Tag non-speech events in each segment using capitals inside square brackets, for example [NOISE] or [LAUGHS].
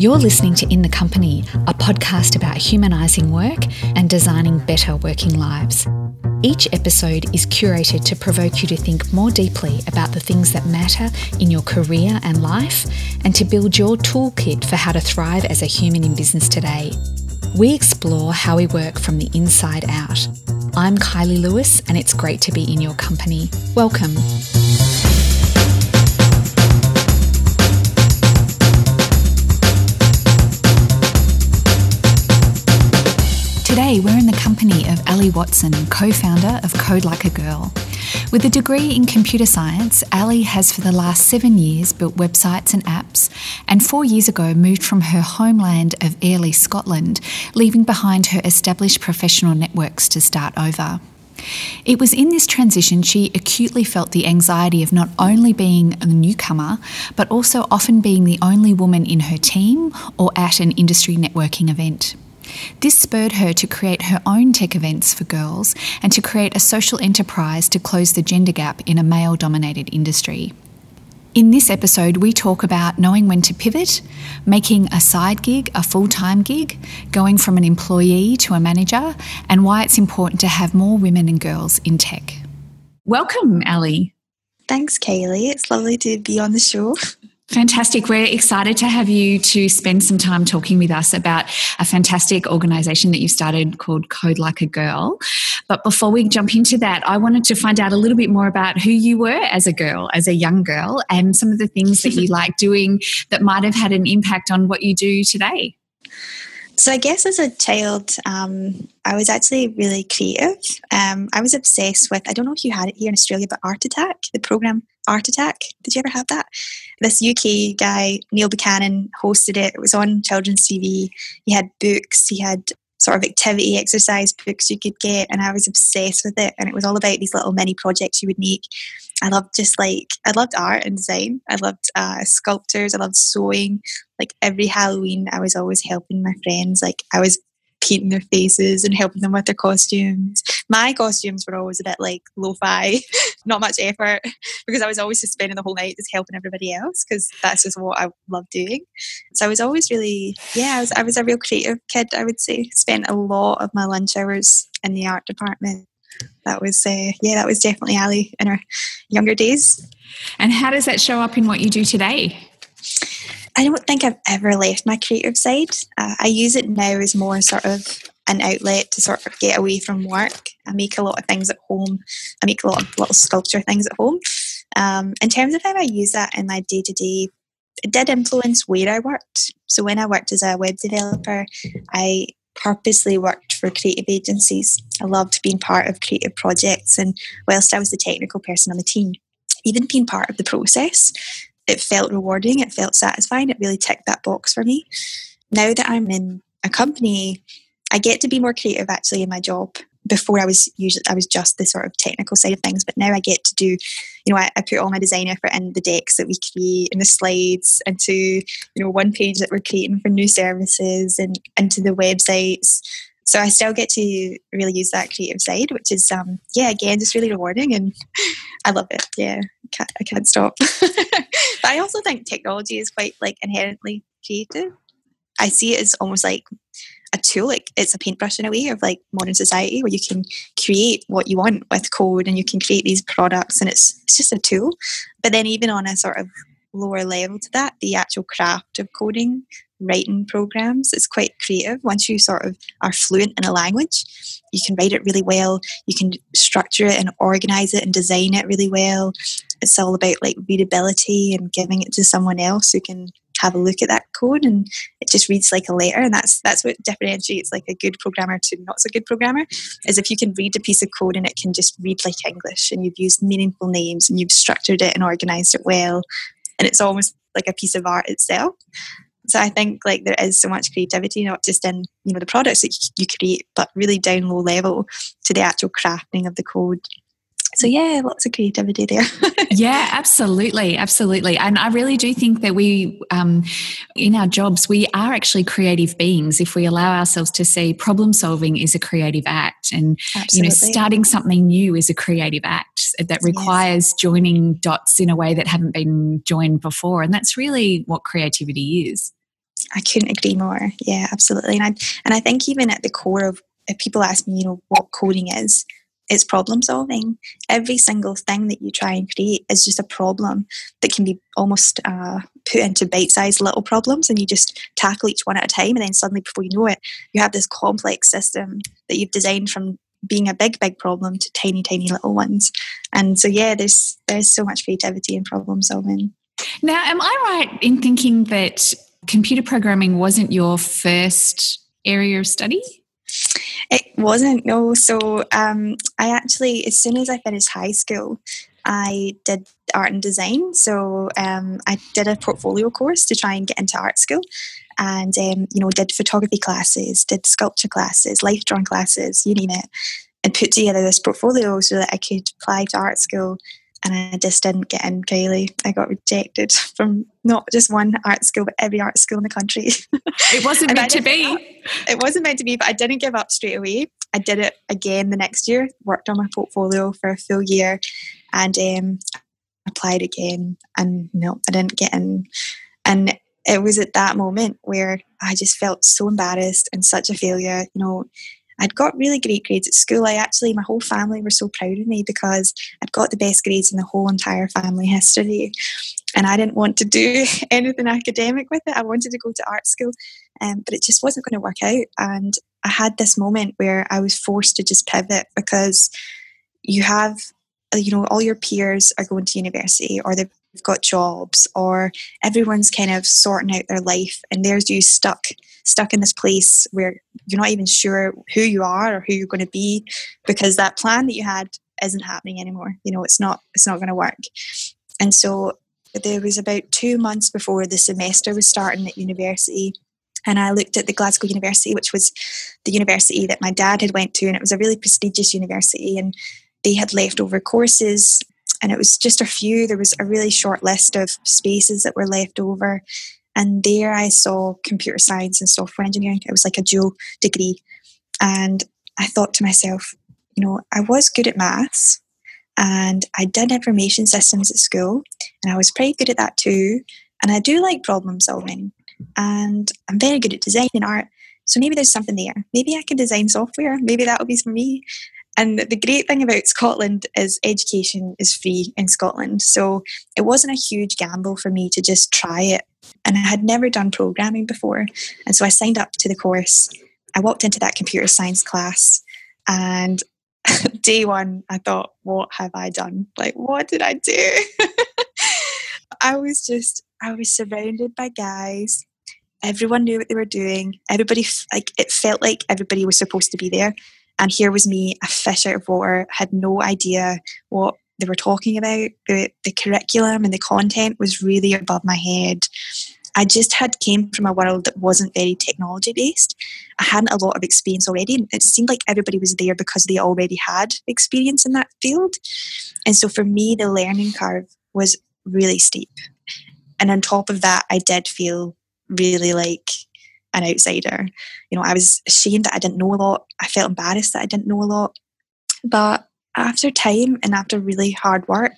You're listening to In the Company, a podcast about humanising work and designing better working lives. Each episode is curated to provoke you to think more deeply about the things that matter in your career and life and to build your toolkit for how to thrive as a human in business today. We explore how we work from the inside out. I'm Kylie Lewis, and it's great to be in your company. Welcome. Today, we're in the company of Ally Watson, co founder of Code Like a Girl. With a degree in computer science, Ally has for the last seven years built websites and apps, and four years ago moved from her homeland of Airlie, Scotland, leaving behind her established professional networks to start over. It was in this transition she acutely felt the anxiety of not only being a newcomer, but also often being the only woman in her team or at an industry networking event. This spurred her to create her own tech events for girls and to create a social enterprise to close the gender gap in a male dominated industry. In this episode, we talk about knowing when to pivot, making a side gig a full time gig, going from an employee to a manager, and why it's important to have more women and girls in tech. Welcome, Ally. Thanks, Kylie. It's lovely to be on the show. [LAUGHS] Fantastic. We're excited to have you to spend some time talking with us about a fantastic organization that you've started called Code Like a Girl. But before we jump into that, I wanted to find out a little bit more about who you were as a girl, as a young girl, and some of the things that you [LAUGHS] like doing that might have had an impact on what you do today. So I guess as a child, um, I was actually really creative. Um, I was obsessed with, I don't know if you had it here in Australia, but Art Attack, the program Art Attack. Did you ever have that? This UK guy, Neil Buchanan, hosted it. It was on children's TV. He had books, he had sort of activity exercise books you could get and I was obsessed with it and it was all about these little mini projects you would make. I loved just like I loved art and design. I loved uh, sculptures. I loved sewing. Like every Halloween I was always helping my friends. Like I was painting their faces and helping them with their costumes. My costumes were always a bit like lo-fi, [LAUGHS] not much effort, [LAUGHS] because I was always just spending the whole night just helping everybody else because that's just what I love doing. So I was always really, yeah, I was, I was a real creative kid. I would say spent a lot of my lunch hours in the art department. That was, uh, yeah, that was definitely Ally in her younger days. And how does that show up in what you do today? I don't think I've ever left my creative side. Uh, I use it now as more sort of an outlet to sort of get away from work. I make a lot of things at home. I make a lot of little sculpture things at home. Um, in terms of how I use that in my day to day, it did influence where I worked. So when I worked as a web developer, I purposely worked for creative agencies. I loved being part of creative projects, and whilst I was the technical person on the team, even being part of the process it felt rewarding, it felt satisfying, it really ticked that box for me. Now that I'm in a company, I get to be more creative actually in my job. Before I was usually I was just the sort of technical side of things, but now I get to do, you know, I, I put all my design effort in the decks that we create and the slides into, you know, one page that we're creating for new services and into the websites so I still get to really use that creative side, which is um, yeah, again, just really rewarding, and [LAUGHS] I love it. Yeah, I can't, I can't stop. [LAUGHS] but I also think technology is quite like inherently creative. I see it as almost like a tool, like it's a paintbrush in a way of like modern society where you can create what you want with code and you can create these products and it's it's just a tool. But then even on a sort of lower level to that, the actual craft of coding writing programs. It's quite creative. Once you sort of are fluent in a language, you can write it really well. You can structure it and organize it and design it really well. It's all about like readability and giving it to someone else who can have a look at that code and it just reads like a letter and that's that's what differentiates like a good programmer to not so good programmer is if you can read a piece of code and it can just read like english and you've used meaningful names and you've structured it and organized it well and it's almost like a piece of art itself so I think like there is so much creativity, not just in you know the products that you create, but really down low level to the actual crafting of the code. So yeah lots of creativity there. [LAUGHS] Yeah absolutely absolutely. And i really do think that we um, in our jobs we are actually creative beings if we allow ourselves to see problem solving is a creative act and absolutely. you know starting something new is a creative act that requires yes. joining dots in a way that haven't been joined before. And that's really what creativity is I couldn't agree more. Yeah, absolutely. And I and I think even at the core of if people ask me, you know, what coding is, it's problem solving. Every single thing that you try and create is just a problem that can be almost uh, put into bite sized little problems, and you just tackle each one at a time. And then suddenly, before you know it, you have this complex system that you've designed from being a big, big problem to tiny, tiny little ones. And so, yeah, there's there's so much creativity in problem solving. Now, am I right in thinking that computer programming wasn't your first area of study? It wasn't, no. So um, I actually, as soon as I finished high school, I did art and design. So um, I did a portfolio course to try and get into art school, and um, you know did photography classes, did sculpture classes, life drawing classes, you name it, and put together this portfolio so that I could apply to art school and I just didn't get in really. I got rejected [LAUGHS] from not just one art school, but every art school in the country. [LAUGHS] It wasn't meant to be. [LAUGHS] It wasn't meant to be, but I didn't give up straight away. I did it again the next year, worked on my portfolio for a full year, and um, applied again. And no, I didn't get in. And it was at that moment where I just felt so embarrassed and such a failure. You know, I'd got really great grades at school. I actually, my whole family were so proud of me because I'd got the best grades in the whole entire family history. And I didn't want to do [LAUGHS] anything academic with it. I wanted to go to art school, um, but it just wasn't going to work out. And I had this moment where I was forced to just pivot because you have, you know, all your peers are going to university or they've got jobs or everyone's kind of sorting out their life and there's you stuck stuck in this place where you're not even sure who you are or who you're going to be because that plan that you had isn't happening anymore. You know it's not it's not going to work. And so there was about two months before the semester was starting at university and I looked at the Glasgow University, which was the university that my dad had went to, and it was a really prestigious university, and they had leftover courses, and it was just a few. There was a really short list of spaces that were left over, and there I saw computer science and software engineering. It was like a dual degree. And I thought to myself, you know, I was good at maths and I did information systems at school and I was pretty good at that too. And I do like problem solving and I'm very good at design and art. So maybe there's something there. Maybe I can design software. Maybe that will be for me. And the great thing about Scotland is education is free in Scotland. So it wasn't a huge gamble for me to just try it. And I had never done programming before. And so I signed up to the course. I walked into that computer science class and [LAUGHS] day one, I thought, what have I done? Like, what did I do? [LAUGHS] I was just, I was surrounded by guys. Everyone knew what they were doing. Everybody, like, it felt like everybody was supposed to be there. And here was me, a fish out of water, had no idea what they were talking about. The, the curriculum and the content was really above my head. I just had came from a world that wasn't very technology based. I hadn't a lot of experience already. It seemed like everybody was there because they already had experience in that field. And so for me, the learning curve was really steep. And on top of that, I did feel really like an outsider. You know, I was ashamed that I didn't know a lot. I felt embarrassed that I didn't know a lot. But after time and after really hard work,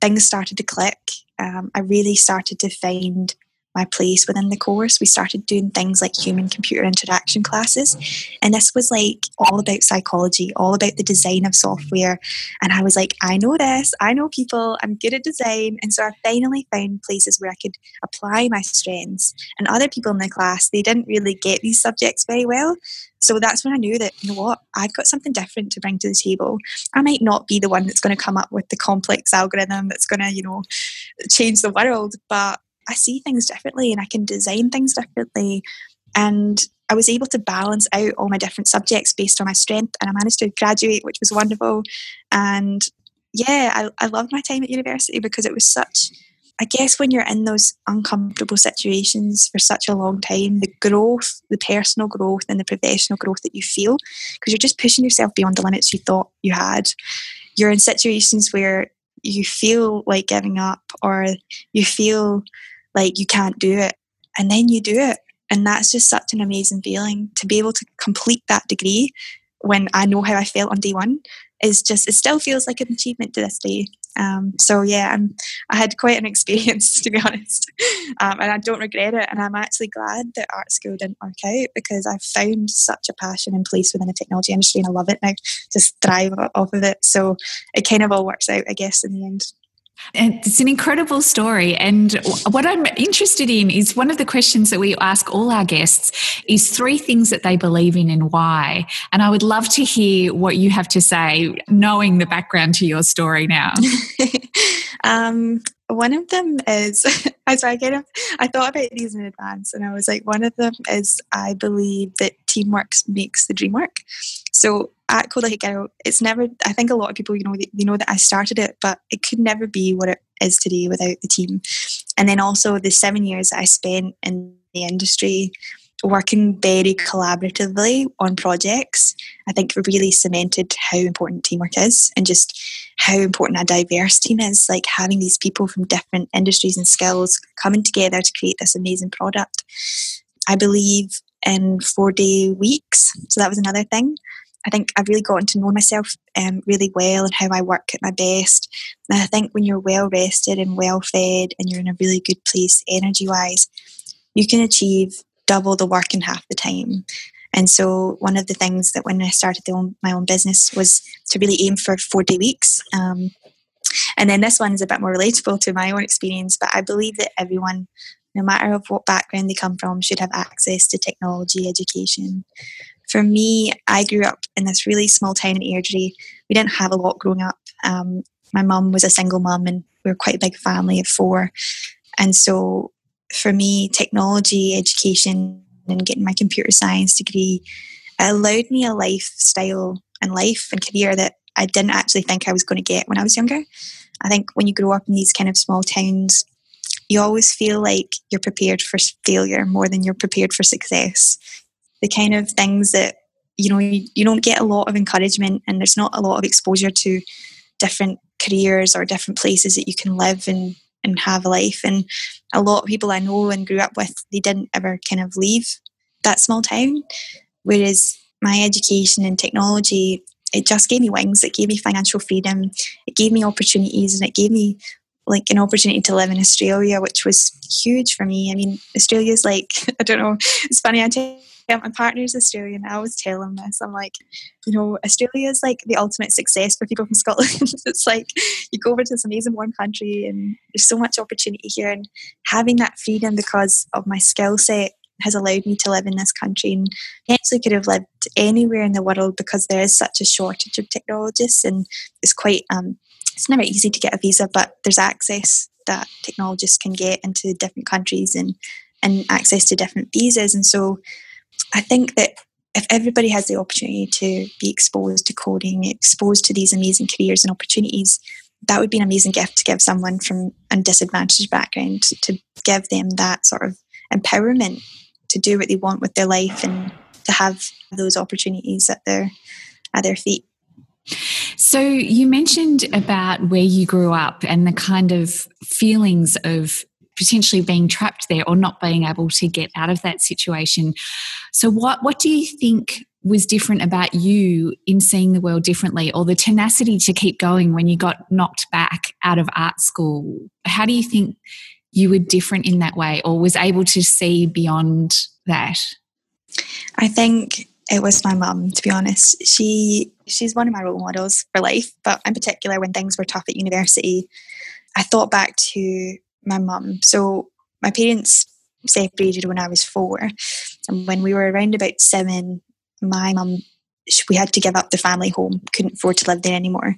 things started to click. Um, I really started to find my place within the course. We started doing things like human computer interaction classes. And this was like all about psychology, all about the design of software. And I was like, I know this, I know people, I'm good at design. And so I finally found places where I could apply my strengths. And other people in the class, they didn't really get these subjects very well. So that's when I knew that, you know what, I've got something different to bring to the table. I might not be the one that's going to come up with the complex algorithm that's going to, you know, change the world, but I see things differently and I can design things differently. And I was able to balance out all my different subjects based on my strength, and I managed to graduate, which was wonderful. And yeah, I, I loved my time at university because it was such, I guess, when you're in those uncomfortable situations for such a long time, the growth, the personal growth, and the professional growth that you feel, because you're just pushing yourself beyond the limits you thought you had. You're in situations where you feel like giving up, or you feel like you can't do it and then you do it and that's just such an amazing feeling to be able to complete that degree when i know how i felt on day one is just it still feels like an achievement to this day Um, so yeah, I'm, I had quite an [LAUGHS] experience to be honest, um, and I don't regret it. And I'm actually glad that art school didn't work out because I found such a passion and place within the technology industry, and I love it now. Just thrive off of it. So it kind of all works out, I guess, in the end. It's an incredible story. And what I'm interested in is one of the questions that we ask all our guests is three things that they believe in and why. And I would love to hear what you have to say, knowing the background to your story now. [LAUGHS] um, one of them is [LAUGHS] as I kind of I thought about these in advance and I was like one of them is I believe that teamwork makes the dream work. So at Code Like a Girl, it's never I think a lot of people, you know, they know that I started it, but it could never be what it is today without the team. And then also the seven years I spent in the industry working very collaboratively on projects, I think really cemented how important teamwork is and just how important a diverse team is. Like having these people from different industries and skills coming together to create this amazing product. I believe in four day weeks. So that was another thing. I think I've really gotten to know myself um, really well and how I work at my best. And I think when you're well rested and well fed and you're in a really good place energy wise, you can achieve double the work in half the time. And so, one of the things that when I started own, my own business was to really aim for four day weeks. Um, and then this one is a bit more relatable to my own experience, but I believe that everyone, no matter of what background they come from, should have access to technology education. For me, I grew up in this really small town in Airdrie. We didn't have a lot growing up. Um, my mum was a single mum, and we were quite a big family of four. And so for me, technology education and getting my computer science degree allowed me a lifestyle and life and career that I didn't actually think I was going to get when I was younger. I think when you grow up in these kind of small towns, you always feel like you're prepared for failure more than you're prepared for success. The kind of things that you know you, you don't get a lot of encouragement and there's not a lot of exposure to different careers or different places that you can live and and have a life. And a lot of people I know and grew up with, they didn't ever kind of leave that small town. Whereas my education in technology, it just gave me wings. It gave me financial freedom. It gave me opportunities and it gave me like an opportunity to live in Australia, which was huge for me. I mean, Australia's like, [LAUGHS] I don't know, it's funny, I yeah, my partner's Australian. I always tell him this. I'm like, you know, Australia is like the ultimate success for people from [LAUGHS] Scotland. it's like you go over to this amazing warm country and there's so much opportunity here. And having that freedom because of my skill set has allowed me to live in this country and actually could have lived anywhere in the world because there is such a shortage of technologists and it's quite um, it's never easy to get a visa but there's access that technologists can get into different countries and and access to different visas and so I think that if everybody has the opportunity to be exposed to coding, exposed to these amazing careers and opportunities, that would be an amazing gift to give someone from a disadvantaged background to give them that sort of empowerment to do what they want with their life and to have those opportunities at their at their feet. So you mentioned about where you grew up and the kind of feelings of potentially being trapped there or not being able to get out of that situation. So, what, what do you think was different about you in seeing the world differently or the tenacity to keep going when you got knocked back out of art school? How do you think you were different in that way or was able to see beyond that? I think it was my mum to be honest she she's one of my role models for life but in particular when things were tough at university i thought back to my mum. So my parents separated when I was four, and when we were around about seven, my mum we had to give up the family home, couldn't afford to live there anymore,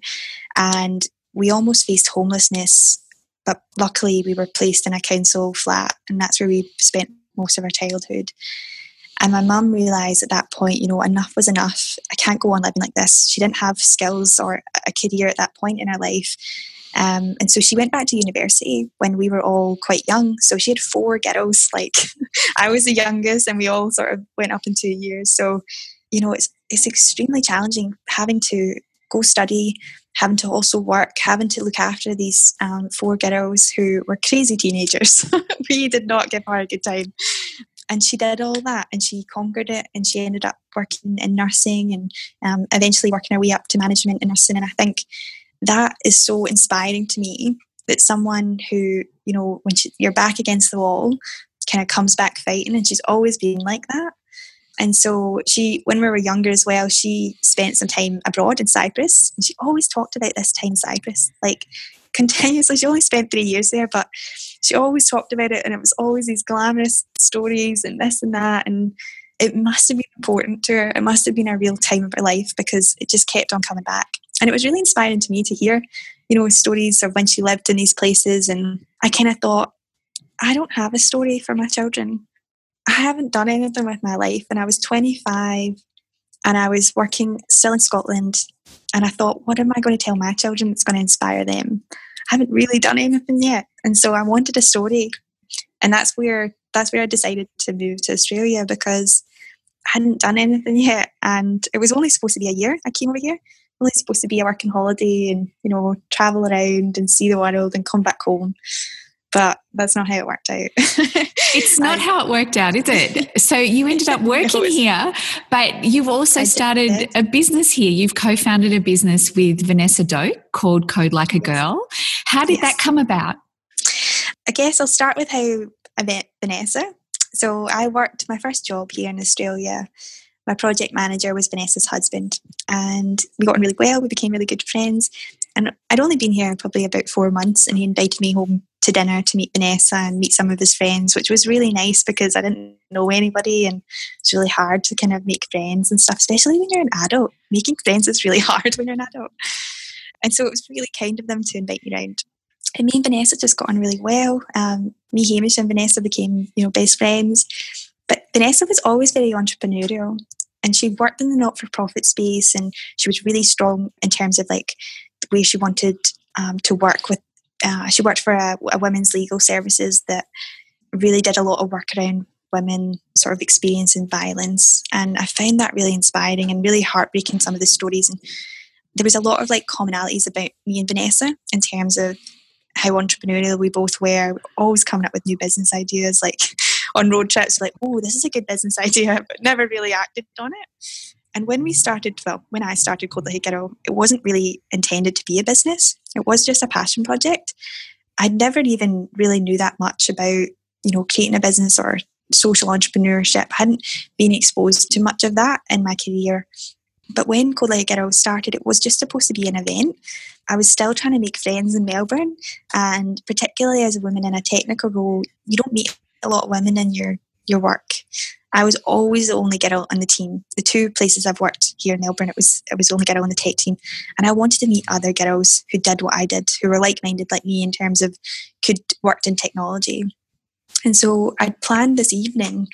and we almost faced homelessness. But luckily, we were placed in a council flat, and that's where we spent most of our childhood. And my mum realised at that point, you know, enough was enough. I can't go on living like this. She didn't have skills or a career at that point in her life. Um, and so she went back to university when we were all quite young. So she had four girls. [LAUGHS] Like I was the youngest, and we all sort of went up in two years. So you know, it's it's extremely challenging having to go study, having to also work, having to look after these um, four girls who were crazy teenagers. [LAUGHS] we did not give her a good time. And she did all that and she conquered it and she ended up working in nursing and um, eventually working her way up to management in nursing. And I think that is so inspiring to me that someone who, you know, when she, you're back against the wall, kind of comes back fighting, and she's always been like that. And so she, when we were younger as well, she spent some time abroad in Cyprus, and she always talked about this time Cyprus, like [LAUGHS] continuously. She only spent three years there, but she always talked about it, and it was always these glamorous stories and this and that, and it must have been important to her. It must have been a real time of her life because it just kept on coming back, and it was really inspiring to me to hear, you know, stories of when she lived in these places, and I kind of thought, I don't have a story for my children. I haven't done anything with my life, and I was 25 and I was working still in Scotland. And I thought, what am I going to tell my children that's going to inspire them? I haven't really done anything yet. And so I wanted a story. And that's where that's where I decided to move to Australia because I hadn't done anything yet. And it was only supposed to be a year I came over here. Only supposed to be a working holiday and, you know, travel around and see the world and come back home but that's not how it worked out. [LAUGHS] it's not how it worked out, is it? [LAUGHS] So you ended up working here, but you've also started a business here. You've co founded a business with Vanessa Doake called Code Like a Girl. How did yes. that come about? I guess I'll start with how I met Vanessa. So I worked my first job here in Australia. My project manager was Vanessa's husband, and we got on really well. We became really good friends. And I'd only been here probably about four months, and he invited me home to dinner to meet Vanessa and meet some of his friends, which was really nice because I didn't know anybody and it's really hard to kind of make friends and stuff, especially when you're an adult. Making friends is really [LAUGHS] hard when you're an adult. And so it was really kind of them to invite me around. And me and Vanessa just got on really well. Um, me, Hamish, and Vanessa became, you know, best friends. Vanessa was always very entrepreneurial and she worked in the not-for-profit space and she was really strong in terms of like the way she wanted um, to work with uh, she worked for a, a women's legal services that really did a lot of work around women sort of experiencing violence and i found that really inspiring and really heartbreaking some of the stories and there was a lot of like commonalities about me and vanessa in terms of how entrepreneurial we both were always coming up with new business ideas like on road trips like oh this is a good business [LAUGHS] idea but never really acted on it and when we started, well, when I started Code Like Girl, it wasn't really intended to be a business. It was just a passion project. I never even really knew that much about, you know, creating a business or social entrepreneurship. I hadn't been exposed to much of that in my career. But when Code Like Girl started, it was just supposed to be an event. I was still trying to make friends in Melbourne, and particularly as a woman in a technical role, you don't meet a lot of women in your your work. I was always the only girl on the team. The two places I've worked here in Melbourne, it was I was the only girl on the tech team, and I wanted to meet other girls who did what I did, who were like-minded like me in terms of could worked in technology. And so I planned this evening,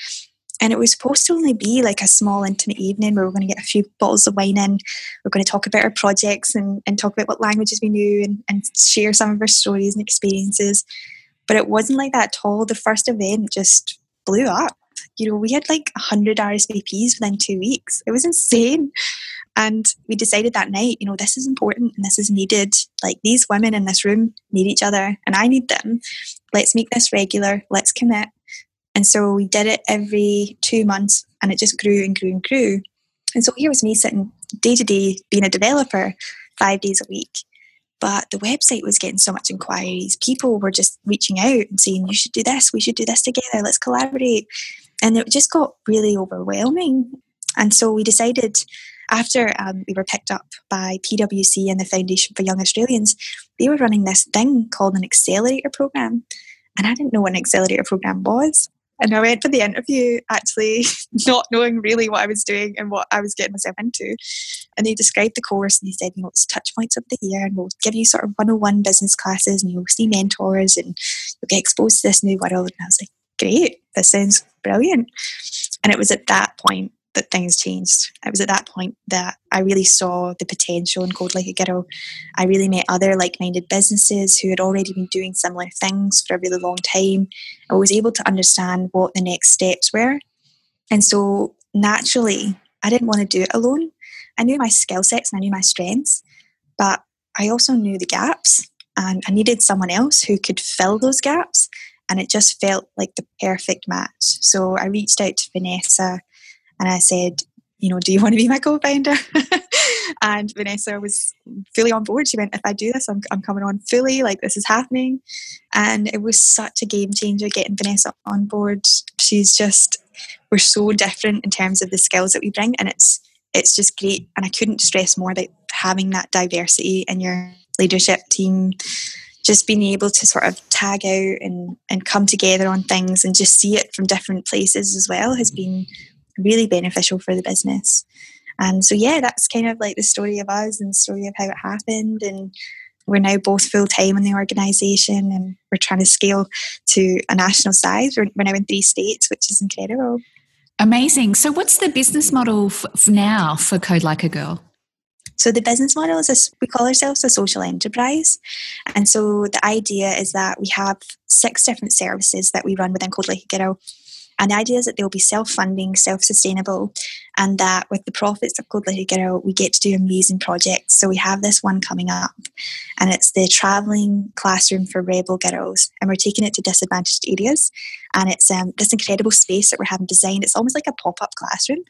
and it was supposed to only be like a small intimate evening where we are going to get a few bottles of wine in. We're going to talk about our projects and, and talk about what languages we knew and, and share some of our stories and experiences. But it wasn't like that at all. The first event just blew up you know, we had like 100 RSVPs within two weeks. It was insane. And we decided that night, you know, this is important and this is needed. Like these women in this room need each other and I need them. Let's make this regular. Let's commit. And so we did it every two months and it just grew and grew and grew. And so here was me sitting day to day being a developer five days a week. But the website was getting so much inquiries. People were just reaching out and saying, You should do this, we should do this together, let's collaborate and it just got really overwhelming. And so we decided after um, we were picked up by PwC and the Foundation for Young Australians, they were running this thing called an accelerator program. And I didn't know what an accelerator program was. And I went for the interview actually [LAUGHS] not knowing really what I was doing and what I was getting myself into. And they described the course and they said, you know, it's touch points of the year and we'll give you sort of 101 business classes and you'll see mentors and you'll get exposed to this new world. And I was like, great, this sounds brilliant. And it was at that point that things changed. It was at that point that I really saw the potential in Code Like a Girl. I really met other like minded businesses who had already been doing similar things for a really long time. I was able to understand what the next steps were. And so naturally, I didn't want to do it alone. I knew my skill sets and I knew my strengths, but I also knew the gaps and I needed someone else who could fill those gaps and it just felt like the perfect match. So I reached out to Vanessa and I said, you know, do you want to be my co-founder? [LAUGHS] and Vanessa was fully on board. She went, if I do this, I'm, I'm coming on fully. Like this is happening, and it was such a game changer getting Vanessa on board. She's just we're so different in terms of the skills that we bring, and it's it's just great. And I couldn't stress more about having that diversity in your leadership team just being able to sort of tag out and, and come together on things and just see it from different places as well has been really beneficial for the business. And so, yeah, that's kind of like the story of us and the story of how it happened. And we're now both full time in the organisation and we're trying to scale to a national size. We're, we're now in three states, which is incredible. Amazing. So, what's the business model f- now for Code Like a Girl? So the business model is a, we call ourselves a social enterprise, and so the idea is that we have six different services that we run within Code Like a Girl, and the idea is that they'll be self funding, self sustainable, and that with the profits of Code Like a Girl, we get to do amazing projects. So we have this one coming up, and it's the travelling classroom for rebel girls, and we're taking it to disadvantaged areas. And it's um, this incredible space that we're having designed. It's almost like a pop up classroom,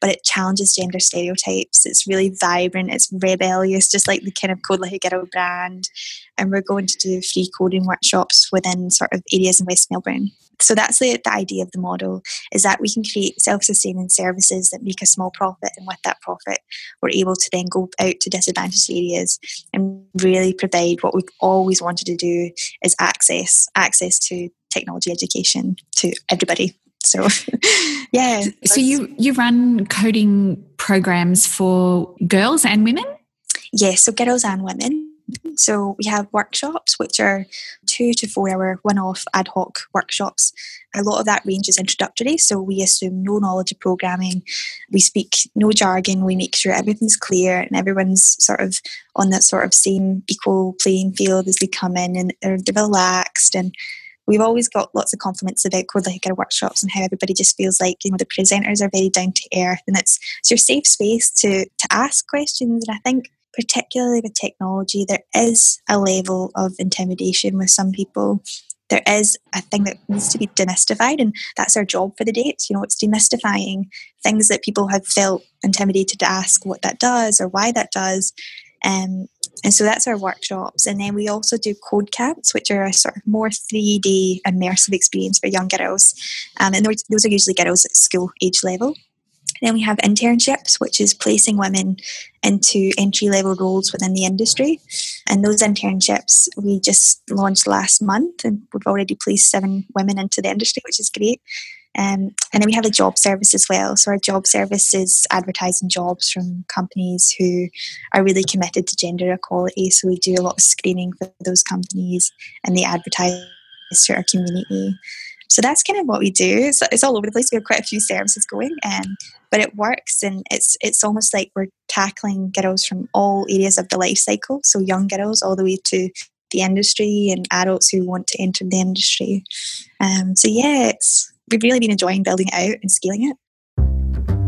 but it challenges gender stereotypes. It's really vibrant, it's rebellious, just like the kind of Code Like a Girl brand. And we're going to do free coding workshops within sort of areas in West Melbourne so that's the, the idea of the model is that we can create self-sustaining services that make a small profit and with that profit we're able to then go out to disadvantaged areas and really provide what we've always wanted to do is access access to technology education to everybody. So [LAUGHS] yeah. So you you run coding programs for girls and women? Yes so girls and women so we have workshops, which are two to four hour one off ad hoc workshops. A lot of that range is introductory, so we assume no knowledge of programming. We speak no jargon. We make sure everything's clear and everyone's sort of on that sort of same equal playing field as they come in and they're, they're relaxed and we've always got lots of compliments about Code our workshops and how everybody just feels like you know the presenters are very down to earth and it's it's your safe space to to ask questions and I think particularly with technology, there is a level of intimidation with some people. There is a thing that needs to be demystified, and that's our job for the day. You know, it's demystifying things that people have felt intimidated to ask what that does or why that does. Um, and so that's our workshops. And then we also do code camps, which are a sort of more 3D immersive experience for young girls. Um, and those are usually girls at school age level. Then we have internships, which is placing women into entry level roles within the industry. And those internships we just launched last month, and we've already placed seven women into the industry, which is great. Um, and then we have a job service as well. So our job service is advertising jobs from companies who are really committed to gender equality. So we do a lot of screening for those companies and they advertise to our community. So that's kind of what we do. It's, it's all over the place. We have quite a few services going, um, but it works, and it's it's almost like we're tackling girls from all areas of the life cycle. So young girls all the way to the industry and adults who want to enter the industry. Um, so yeah, it's we've really been enjoying building it out and scaling it.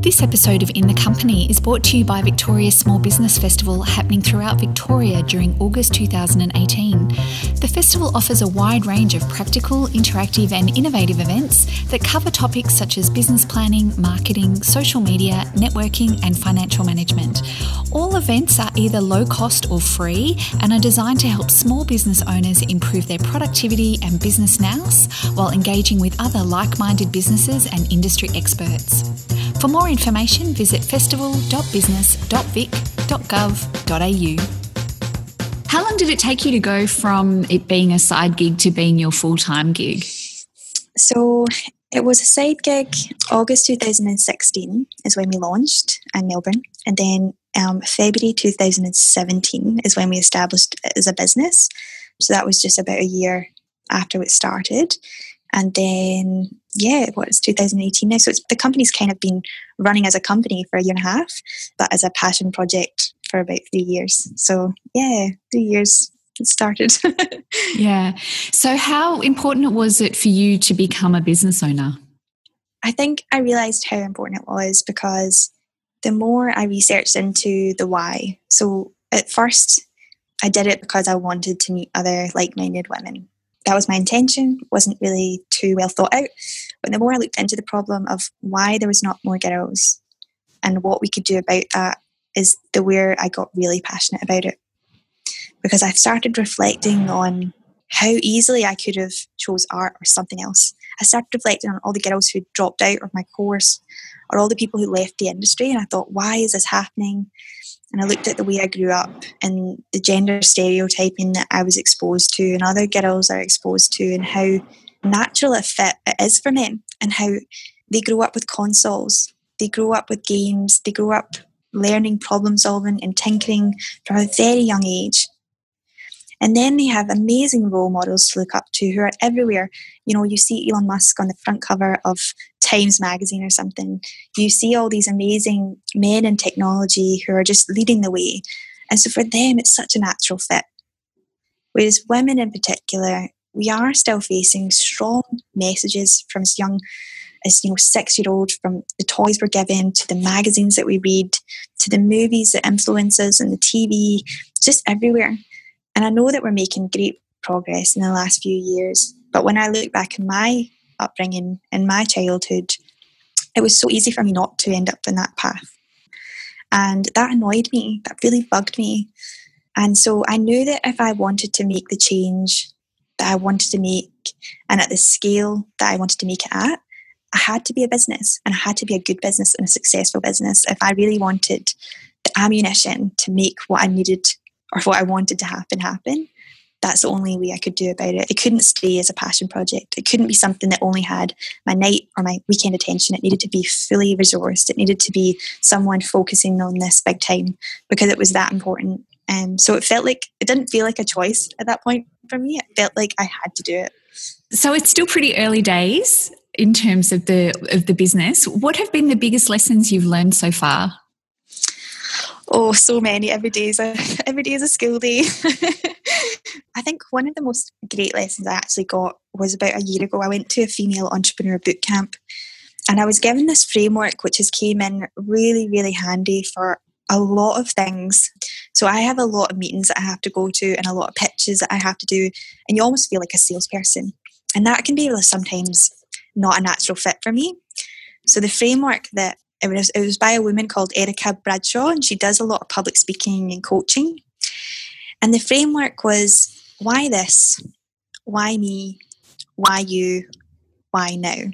This episode of In the Company is brought to you by Victoria's Small Business Festival happening throughout Victoria during August 2018. The festival offers a wide range of practical, interactive, and innovative events that cover topics such as business planning, marketing, social media, networking, and financial management. All events are either low cost or free and are designed to help small business owners improve their productivity and business nous while engaging with other like minded businesses and industry experts. For more information, visit festival.business.vic.gov.au. How long did it take you to go from it being a side gig to being your full time gig? So it was a side gig. August 2016 is when we launched in Melbourne. And then um, February 2017 is when we established as a business. So that was just about a year after it started. And then, yeah, what is 2018 now? So it's, the company's kind of been running as a company for a year and a half, but as a passion project for about three years. So, yeah, three years it started. [LAUGHS] yeah. So, how important was it for you to become a business owner? I think I realized how important it was because the more I researched into the why, so at first I did it because I wanted to meet other like minded women that was my intention wasn't really too well thought out but the more i looked into the problem of why there was not more girls and what we could do about that is the where I got really passionate about it. Because I started reflecting on how easily I could have chose art or something else. I started reflecting on all the girls who dropped out of my course all the people who left the industry and I thought, why is this happening? And I looked at the way I grew up and the gender stereotyping that I was exposed to and other girls are exposed to and how natural a fit it is for men, and how they grow up with consoles, they grow up with games, they grow up learning problem solving and tinkering from a very young age. And then they have amazing role models to look up to who are everywhere. You know, you see Elon Musk on the front cover of Times Magazine or something. You see all these amazing men in technology who are just leading the way. And so for them, it's such a natural fit. Whereas women in particular, we are still facing strong messages from as young as you know six year old from the toys we're given to the magazines that we read to the movies that influence us and the tv just everywhere and I know that we're making great progress in the last few years. But when I look back in my upbringing, in my childhood, it was so easy for me not to end up in that path. And that annoyed me, that really bugged me. And so I knew that if I wanted to make the change that I wanted to make and at the scale that I wanted to make it at, I had to be a business and I had to be a good business and a successful business if I really wanted the ammunition to make what I needed or what I wanted to happen happen. That's the only way I could do about it. It couldn't stay as a passion project. It couldn't be something that only had my night or my weekend attention. It needed to be fully resourced. It needed to be someone focusing on this big time because it was that important. And um, so it felt like it didn't feel like a choice at that point for me. It felt like I had to do it. So it's still pretty early days in terms of the of the business. What have been the biggest lessons you've learned so far? Oh, so many. Every day is a [LAUGHS] every day is a school day. [LAUGHS] I think one of the most great lessons I actually got was about a year ago. I went to a female entrepreneur boot camp, and I was given this framework, which has came in really, really handy for a lot of things. So I have a lot of meetings that I have to go to, and a lot of pitches that I have to do, and you almost feel like a salesperson, and that can be sometimes not a natural fit for me. So the framework that it was, it was by a woman called Erica Bradshaw, and she does a lot of public speaking and coaching. And the framework was why this? Why me? Why you? Why now?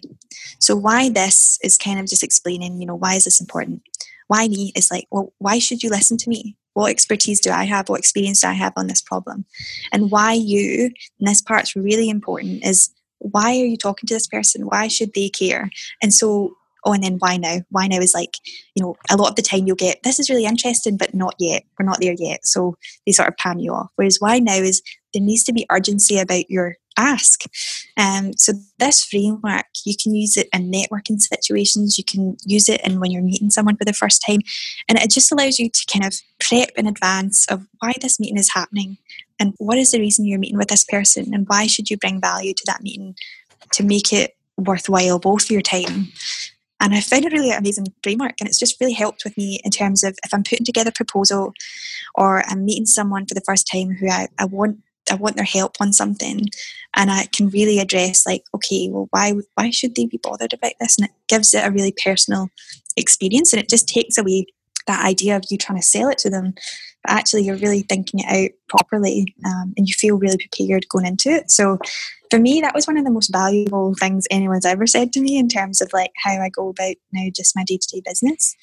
So, why this is kind of just explaining, you know, why is this important? Why me is like, well, why should you listen to me? What expertise do I have? What experience do I have on this problem? And why you, and this part's really important, is why are you talking to this person? Why should they care? And so oh, and then why now? Why now is like, you know, a lot of the time you'll get, this is really interesting, but not yet. We're not there yet. So they sort of palm you off. Whereas why now is there needs to be urgency about your ask. Um, so this framework, you can use it in networking situations. You can use it in when you're meeting someone for the first time, and it just allows you to kind of prep in advance of why this meeting is happening and what is the reason you're meeting with this person and why should you bring value to that meeting to make it worthwhile both your time and I found a really amazing framework, and it's just really helped with me in terms of if I'm putting together a proposal or I'm meeting someone for the first time who I, I want I want their help on something, and I can really address like, okay, well, why why should they be bothered about this? And it gives it a really personal experience, and it just takes away that idea of you trying to sell it to them, but actually you're really thinking it out properly, um, and you feel really prepared going into it. So for me, that was one of the most valuable things anyone's ever said to me in terms of like how I go about now just my day to day business.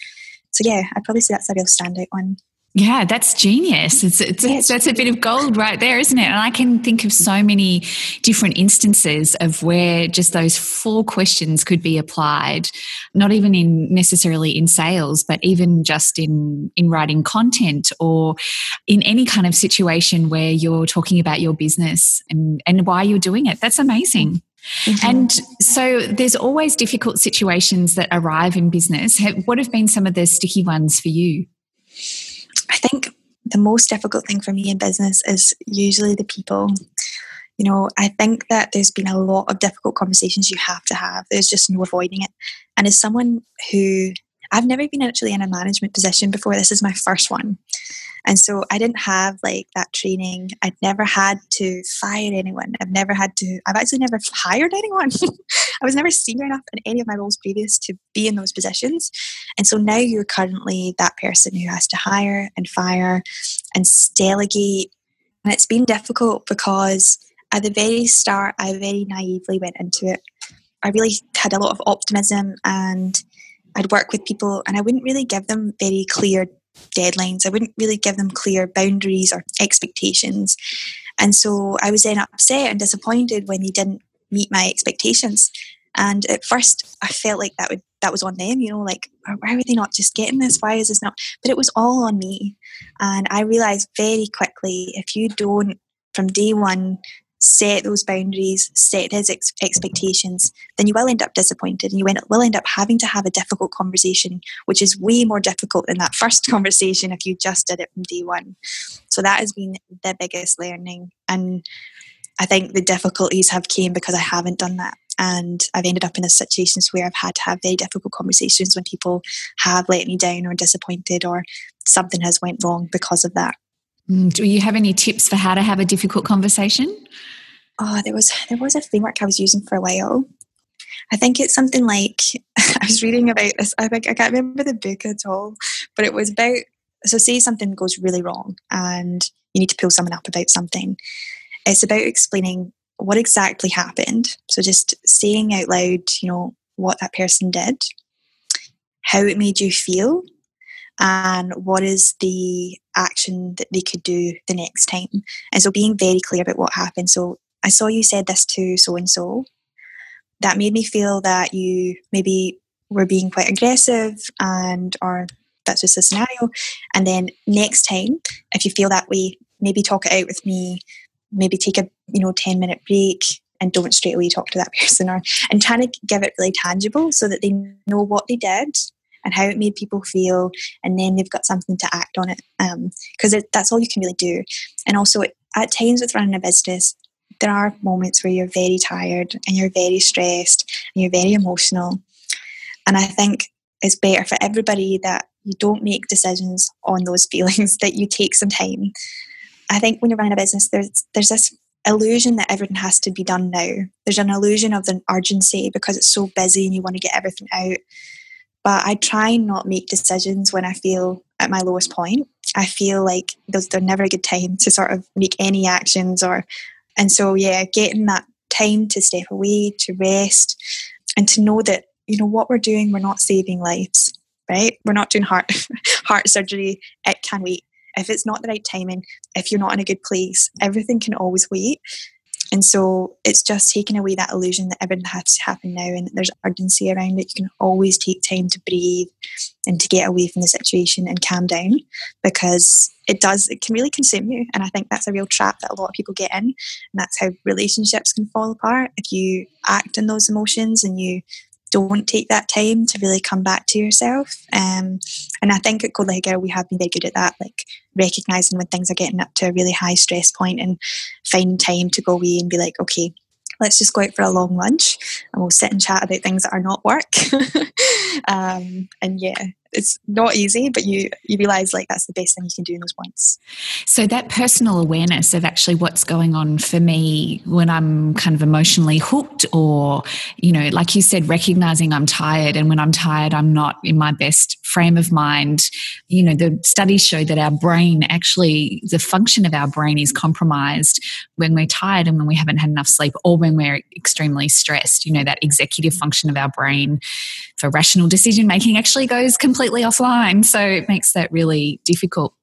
So yeah, I'd probably say that's a real standout one. Yeah, that's genius. It's, it's, that's a bit of gold right there, isn't it? And I can think of so many different instances of where just those four questions could be applied, not even in necessarily in sales, but even just in, in writing content or in any kind of situation where you're talking about your business and, and why you're doing it. That's amazing. Mm-hmm. And so there's always difficult situations that arrive in business. What have been some of the sticky ones for you? I think the most difficult thing for me in business is usually the people. You know, I think that there's been a lot of difficult conversations you have to have. There's just no avoiding it. And as someone who I've never been actually in a management position before. This is my first one. And so I didn't have like that training. I'd never had to fire anyone. I've never had to, I've actually never hired anyone. [LAUGHS] I was never senior enough in any of my roles previous to be in those positions. And so now you're currently that person who has to hire and fire and delegate. And it's been difficult because at the very start, I very naively went into it. I really had a lot of optimism and I'd work with people and I wouldn't really give them very clear deadlines. I wouldn't really give them clear boundaries or expectations. And so I was then upset and disappointed when they didn't meet my expectations. And at first I felt like that would that was on them, you know, like why are they not just getting this? Why is this not? But it was all on me. And I realized very quickly if you don't from day one set those boundaries, set his ex- expectations, then you will end up disappointed and you will end up having to have a difficult conversation, which is way more difficult than that [LAUGHS] first conversation if you just did it from day one. So that has been the biggest learning. And I think the difficulties have came because I haven't done that. And I've ended up in situations where I've had to have very difficult conversations when people have let me down or disappointed or something has went wrong because of that. Mm, do you have any tips for how to have a difficult conversation? oh, there was there was a framework I was using for a while. I think it's something like [LAUGHS] I was reading about this. I think I can't remember the book at all, but it was about so say something goes really wrong and you need to pull someone up about something. It's about explaining what exactly happened. So just saying out loud, you know, what that person did, how it made you feel, and what is the action that they could do the next time. And so being very clear about what happened. So I saw you said this to so and so. That made me feel that you maybe were being quite aggressive and or that's just a scenario. And then next time, if you feel that way, maybe talk it out with me, maybe take a you know 10 minute break and don't straight away talk to that [LAUGHS] person or and trying to give it really tangible so that they know what they did and how it made people feel and then they've got something to act on it because um, that's all you can really do and also at times with running a business there are moments where you're very tired and you're very stressed and you're very emotional. And I think it's better for everybody that you don't make decisions on those [LAUGHS] feelings, that you take some time. I think when you're running a business, there's there's this illusion that everything has to be done now. There's an illusion of an urgency because it's so busy and you want to get everything out. But I try not make decisions when I feel at my lowest point. I feel like there's, there's never a good time to sort of make any actions or and so, yeah, getting that time to step away, to rest, and to know that, you know, what we're doing, we're not saving lives, right? We're not doing heart, [LAUGHS] heart surgery. It can wait. If it's not the right timing, if you're not in a good place, everything can always wait. And so it's just taking away that illusion that everything has to happen now and there's urgency around it. You can always take time to breathe and to get away from the situation and calm down because it does, it can really consume you. And I think that's a real trap that a lot of people get in. And that's how relationships can fall apart if you act in those emotions and you don't take that time to really come back to yourself. Um, and I think at Like Girl, we have been very good at that, like recognizing when things are getting up to a really high stress point and finding time to go away and be like, okay, let's just go out for a long lunch and we'll sit and chat about things that are not work. [LAUGHS] um, and yeah, it's not easy, but you you realize like that's the best thing you can do in those points. So that personal awareness of actually what's going on for me when I'm kind of emotionally hooked, or you know, like you said, recognizing I'm tired, and when I'm tired, I'm not in my best frame of mind. You know, the studies show that our brain actually the function of our brain is compromised when we're tired and when we haven't had enough sleep, or when we're extremely stressed. You know, that executive function of our brain for rational decision making actually goes completely offline. So it makes that really difficult.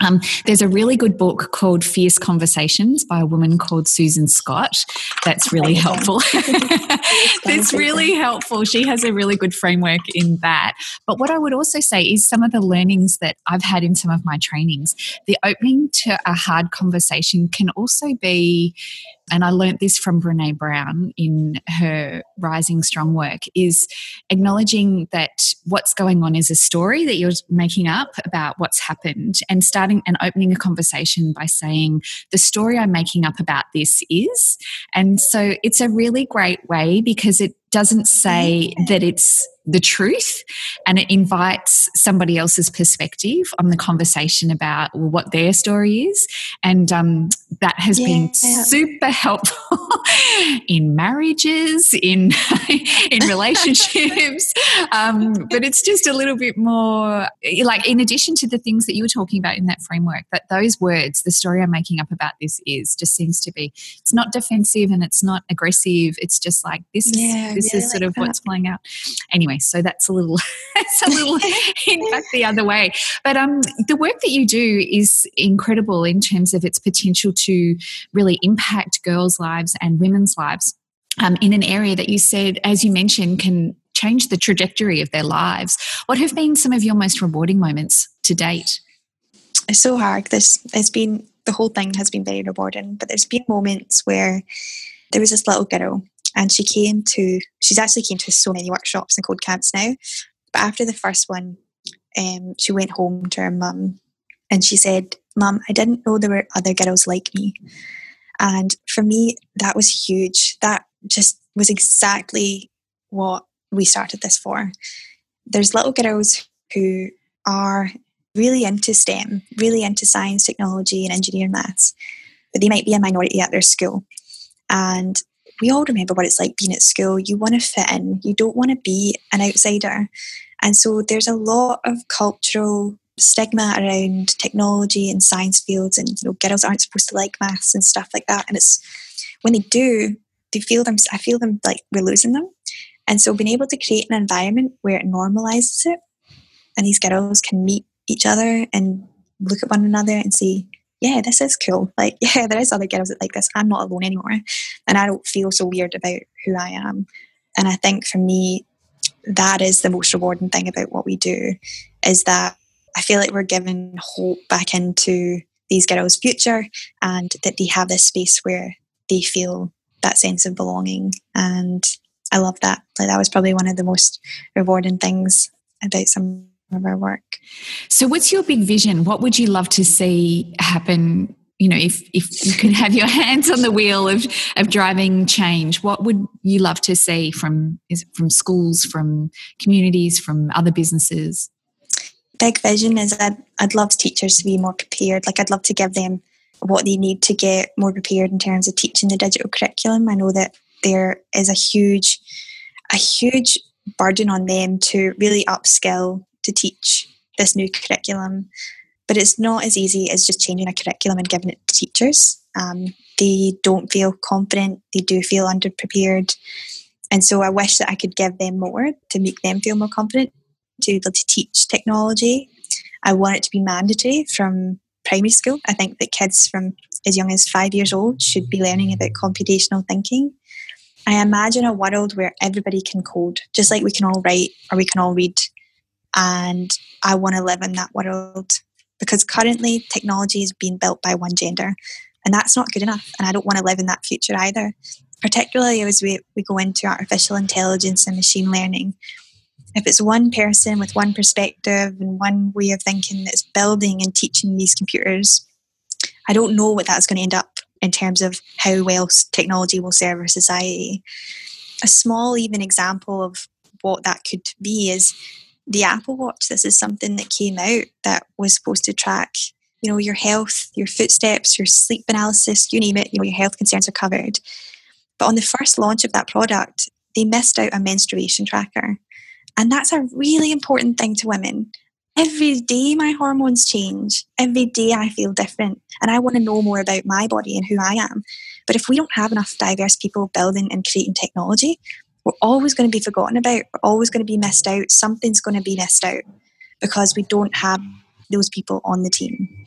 Um, there's a really good book called Fierce Conversations by a woman called Susan Scott. That's really helpful. [LAUGHS] [LAUGHS] That's really helpful. She has a really good framework in that. But what I would also say is some of the learnings that I've had in some of my trainings, the opening to a hard conversation can also be and I learnt this from Brene Brown in her Rising Strong work, is acknowledging that what's going on is a story that you're making up about what's happened and starting and opening a conversation by saying, the story I'm making up about this is. And so it's a really great way because it doesn't say that it's the truth and it invites somebody else's perspective on the conversation about what their story is. And um, that has yeah. been super helpful [LAUGHS] in marriages, in, [LAUGHS] in relationships. um, but it's just a little bit more like, in addition to the things that you were talking about in that framework, that those words, the story I'm making up about this is, just seems to be, it's not defensive and it's not aggressive. It's just like, this is, yeah, this really is sort like of that. what's playing out. Anyway, so that's a little, [LAUGHS] it's a little [LAUGHS] in back the other way. But um, the work that you do is incredible in terms of its potential to really impact girls' lives and women's lives. Um, in an area that you said, as you mentioned, can change the trajectory of their lives. What have been some of your most rewarding moments to date? It's so hard. This has been the whole thing has been very rewarding, but there's been moments where there was this little girl and she came to she's actually came to so many workshops and code camps now. But after the first one um, she went home to her mum and she said mum i didn't know there were other girls like me. And for me that was huge. That just was exactly what we started this for. There's little girls who are really into stem really into science technology and engineering maths but they might be a minority at their school. And we all remember what it's like being at school. You want to fit in, you don't want to be an outsider. And so there's a lot of cultural stigma around technology and science fields, and you know, girls aren't supposed to like maths and stuff like that. And it's when they do, they feel them. I feel them like we're losing them. And so being able to create an environment where it normalizes it, and these girls can meet each other and look at one another and say, yeah, this is cool. Like, [LAUGHS] yeah, there is other girls that like this. I'm not alone anymore. And I don't feel so weird about who I am. And I think for me, that is the most rewarding thing about what we do is that I feel like we're giving hope back into these girls' future and that they have this space where they feel that sense of belonging. And I love that. Like that was probably one of the most rewarding things about some of our work. So, what's your big vision? What would you love to see happen? You know, if if you could have your [LAUGHS] hands on the wheel of of driving change, what would you love to see from is from schools, from communities, from other businesses? Big vision is I'd, I'd love teachers to be more prepared. Like I'd love to give them what they need to get more prepared in terms of teaching the digital curriculum. I know that there is a huge, a huge burden on them to really upskill to teach this new curriculum. But it's not as easy as just changing a curriculum and giving it to teachers. Um, they don't feel confident, they do feel underprepared. And so I wish that I could give them more to make them feel more confident to to teach technology. I want it to be mandatory from primary school. I think that kids from as young as five years old should be learning about computational thinking. I imagine a world where everybody can code, just like we can all write or we can all read and I want to live in that world because currently technology is being built by one gender and that's not good enough. And I don't want to live in that future either. Particularly as we, we go into artificial intelligence and machine learning. If it's one person with one perspective and one way of thinking that's building and teaching these computers, I don't know what that's going to end up in terms of how well technology will serve our society. A small, even example of what that could be is the Apple Watch, this is something that came out that was supposed to track, you know, your health, your footsteps, your sleep analysis, you name it, you know, your health concerns are covered. But on the first launch of that product, they missed out a menstruation tracker. And that's a really important thing to women. Every day my hormones change. Every day I feel different. And I want to know more about my body and who I am. But if we don't have enough diverse people building and creating technology, we're always going to be forgotten about. We're always going to be missed out. Something's going to be missed out because we don't have those people on the team.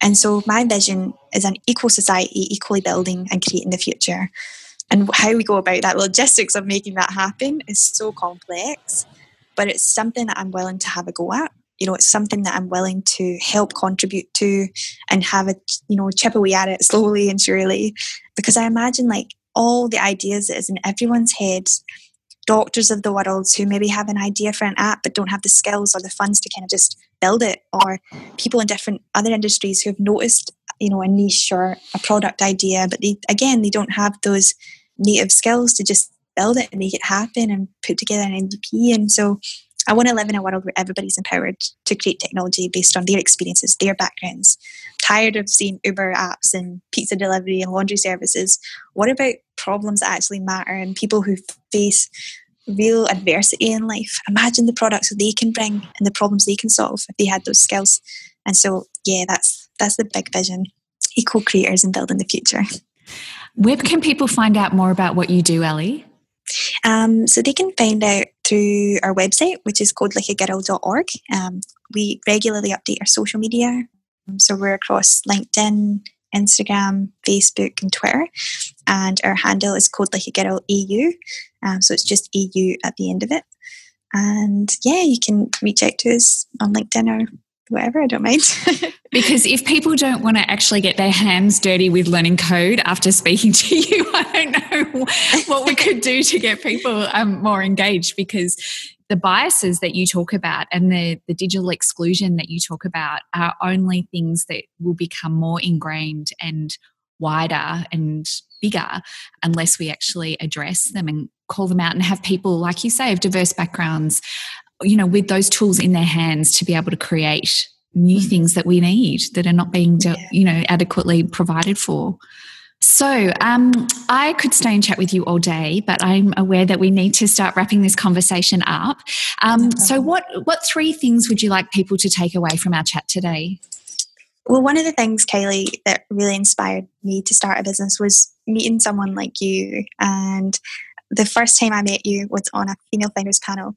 And so my vision is an equal society, equally building and creating the future. And how we go about that, logistics of making that happen is so complex, but it's something that I'm willing to have a go at. You know, it's something that I'm willing to help contribute to and have a, you know, chip away at it slowly and surely. Because I imagine like all the ideas that is in everyone's heads doctors of the world who maybe have an idea for an app but don't have the skills or the funds to kind of just build it or people in different other industries who have noticed you know a niche or a product idea but they again they don't have those native skills to just build it and make it happen and put together an MVP. And so I want to live in a world where everybody's empowered to create technology based on their experiences, their backgrounds. Tired of seeing Uber apps and pizza delivery and laundry services. What about problems that actually matter and people who face real adversity in life? Imagine the products that they can bring and the problems they can solve if they had those skills. And so, yeah, that's that's the big vision. Equal creators and building the future. Where can people find out more about what you do, Ally? Um, so they can find out through our website, which is codelikeagirl.org. Um, we regularly update our social media. Um, so we're across LinkedIn, Instagram, Facebook, and Twitter. And our handle is Code Like a Girl. Um, so it's just EU at the end of it. And yeah, you can reach out to us on LinkedIn or whatever, I don't mind. [LAUGHS] because if people don't want to actually get their hands dirty with learning code after speaking [LAUGHS] to you, I don't know what we could do to get people um, more engaged because the biases that you talk about and the, the digital exclusion that you talk about are only things that will become more ingrained and wider and bigger unless we actually address them and call them out and have people, like you say, of diverse backgrounds you know, with those tools in their hands to be able to create new mm. things that we need that are not being, yeah. you know, adequately provided for. So, um, I could stay and chat with you all day, but I'm aware that we need to start wrapping this conversation up. Um, so, what what three things would you like people to take away from our chat today? Well, one of the things, Kylie, that really inspired me to start a business was meeting someone like you. And the first time I met you was on a female founders panel,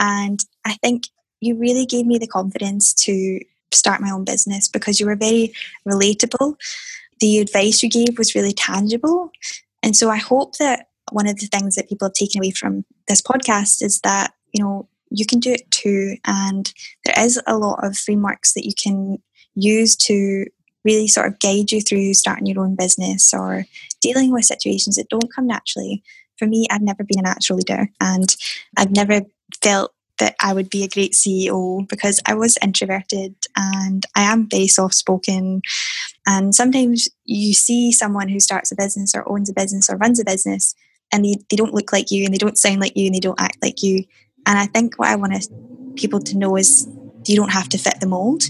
and I think you really gave me the confidence to start my own business because you were very relatable. The advice you gave was really tangible. And so I hope that one of the things that people have taken away from this podcast is that, you know, you can do it too. And there is a lot of frameworks that you can use to really sort of guide you through starting your own business or dealing with situations that don't come naturally. For me, I've never been a natural leader and I've never felt that I would be a great CEO because I was introverted and I am very soft spoken. And sometimes you see someone who starts a business or owns a business or runs a business and they, they don't look like you and they don't sound like you and they don't act like you. And I think what I want people to know is you don't have to fit the mold.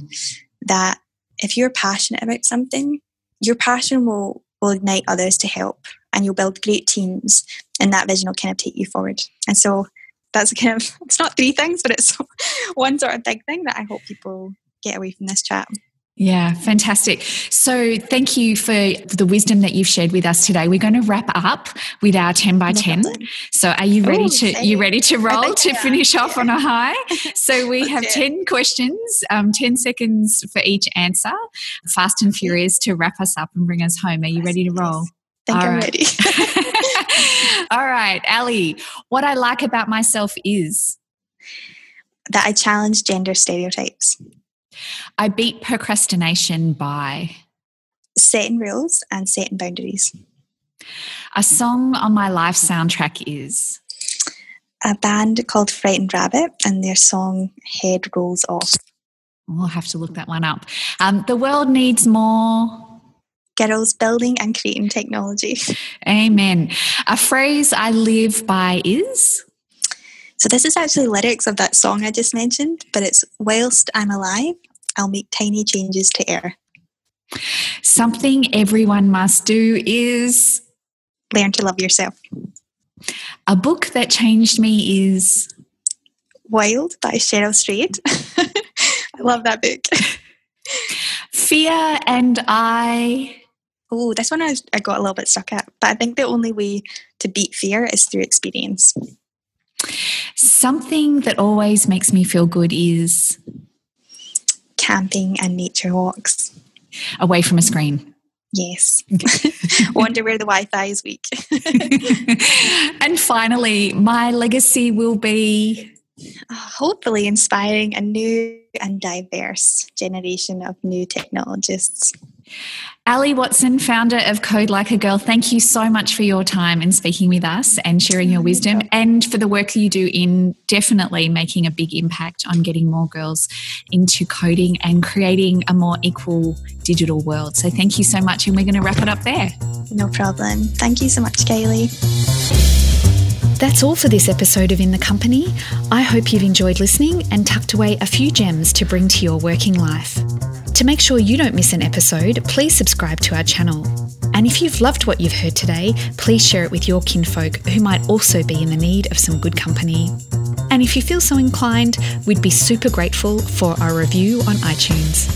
That if you're passionate about something, your passion will, will ignite others to help and you'll build great teams and that vision will kind of take you forward. And so that's kind [LAUGHS] of it's not three things, but it's [LAUGHS] one sort of big thing that I hope people get away from this chat. Yeah, fantastic. So, thank you for the wisdom that you've shared with us today. We're going to wrap up with our 10 by 10. So, are you ready to you ready to roll to finish off on a [LAUGHS] high? So, we have 10 questions, um, 10 seconds for each answer. Fast and furious to wrap us up and bring us home. Are you ready to roll? I think All I'm right. ready. [LAUGHS] All right, Ally, what I like about myself is that I challenge gender stereotypes. I beat procrastination by setting rules and setting boundaries. A song on my life soundtrack is a band called Frightened Rabbit and their song Head Rolls Off. We'll have to look that one up. Um, the world needs more girls building and creating technology. Amen. A phrase I live by is? So, this is actually lyrics of that song I just mentioned, but it's Whilst I'm alive, I'll make tiny changes to air. Something everyone must do is learn to love yourself. A book that changed me is Wild by Cheryl Strayed. [LAUGHS] I love that book. [LAUGHS] Fear and I Oh, this one I, I got a little bit stuck at, but I think the only way to beat fear is through experience. Something that always makes me feel good is camping and nature walks. Away from a screen. Yes. [LAUGHS] Wonder where the Wi Fi is weak. [LAUGHS] and finally, my legacy will be uh, hopefully inspiring a new and diverse generation of new technologists. Ally Watson, founder of Code Like a Girl, thank you so much for your time and speaking with us and sharing your wisdom and for the work you do in definitely making a big impact on getting more girls into coding and creating a more equal digital world. So thank you so much, and we're going to wrap it up there. No problem. Thank you so much, Kylie. That's all for this episode of In the Company. I hope you've enjoyed listening and tucked away a few gems to bring to your working life. To make sure you don't miss an episode, please subscribe to our channel. And if you've loved what you've heard today, please share it with your kinfolk who might also be in the need of some good company. And if you feel so inclined, we'd be super grateful for a review on iTunes.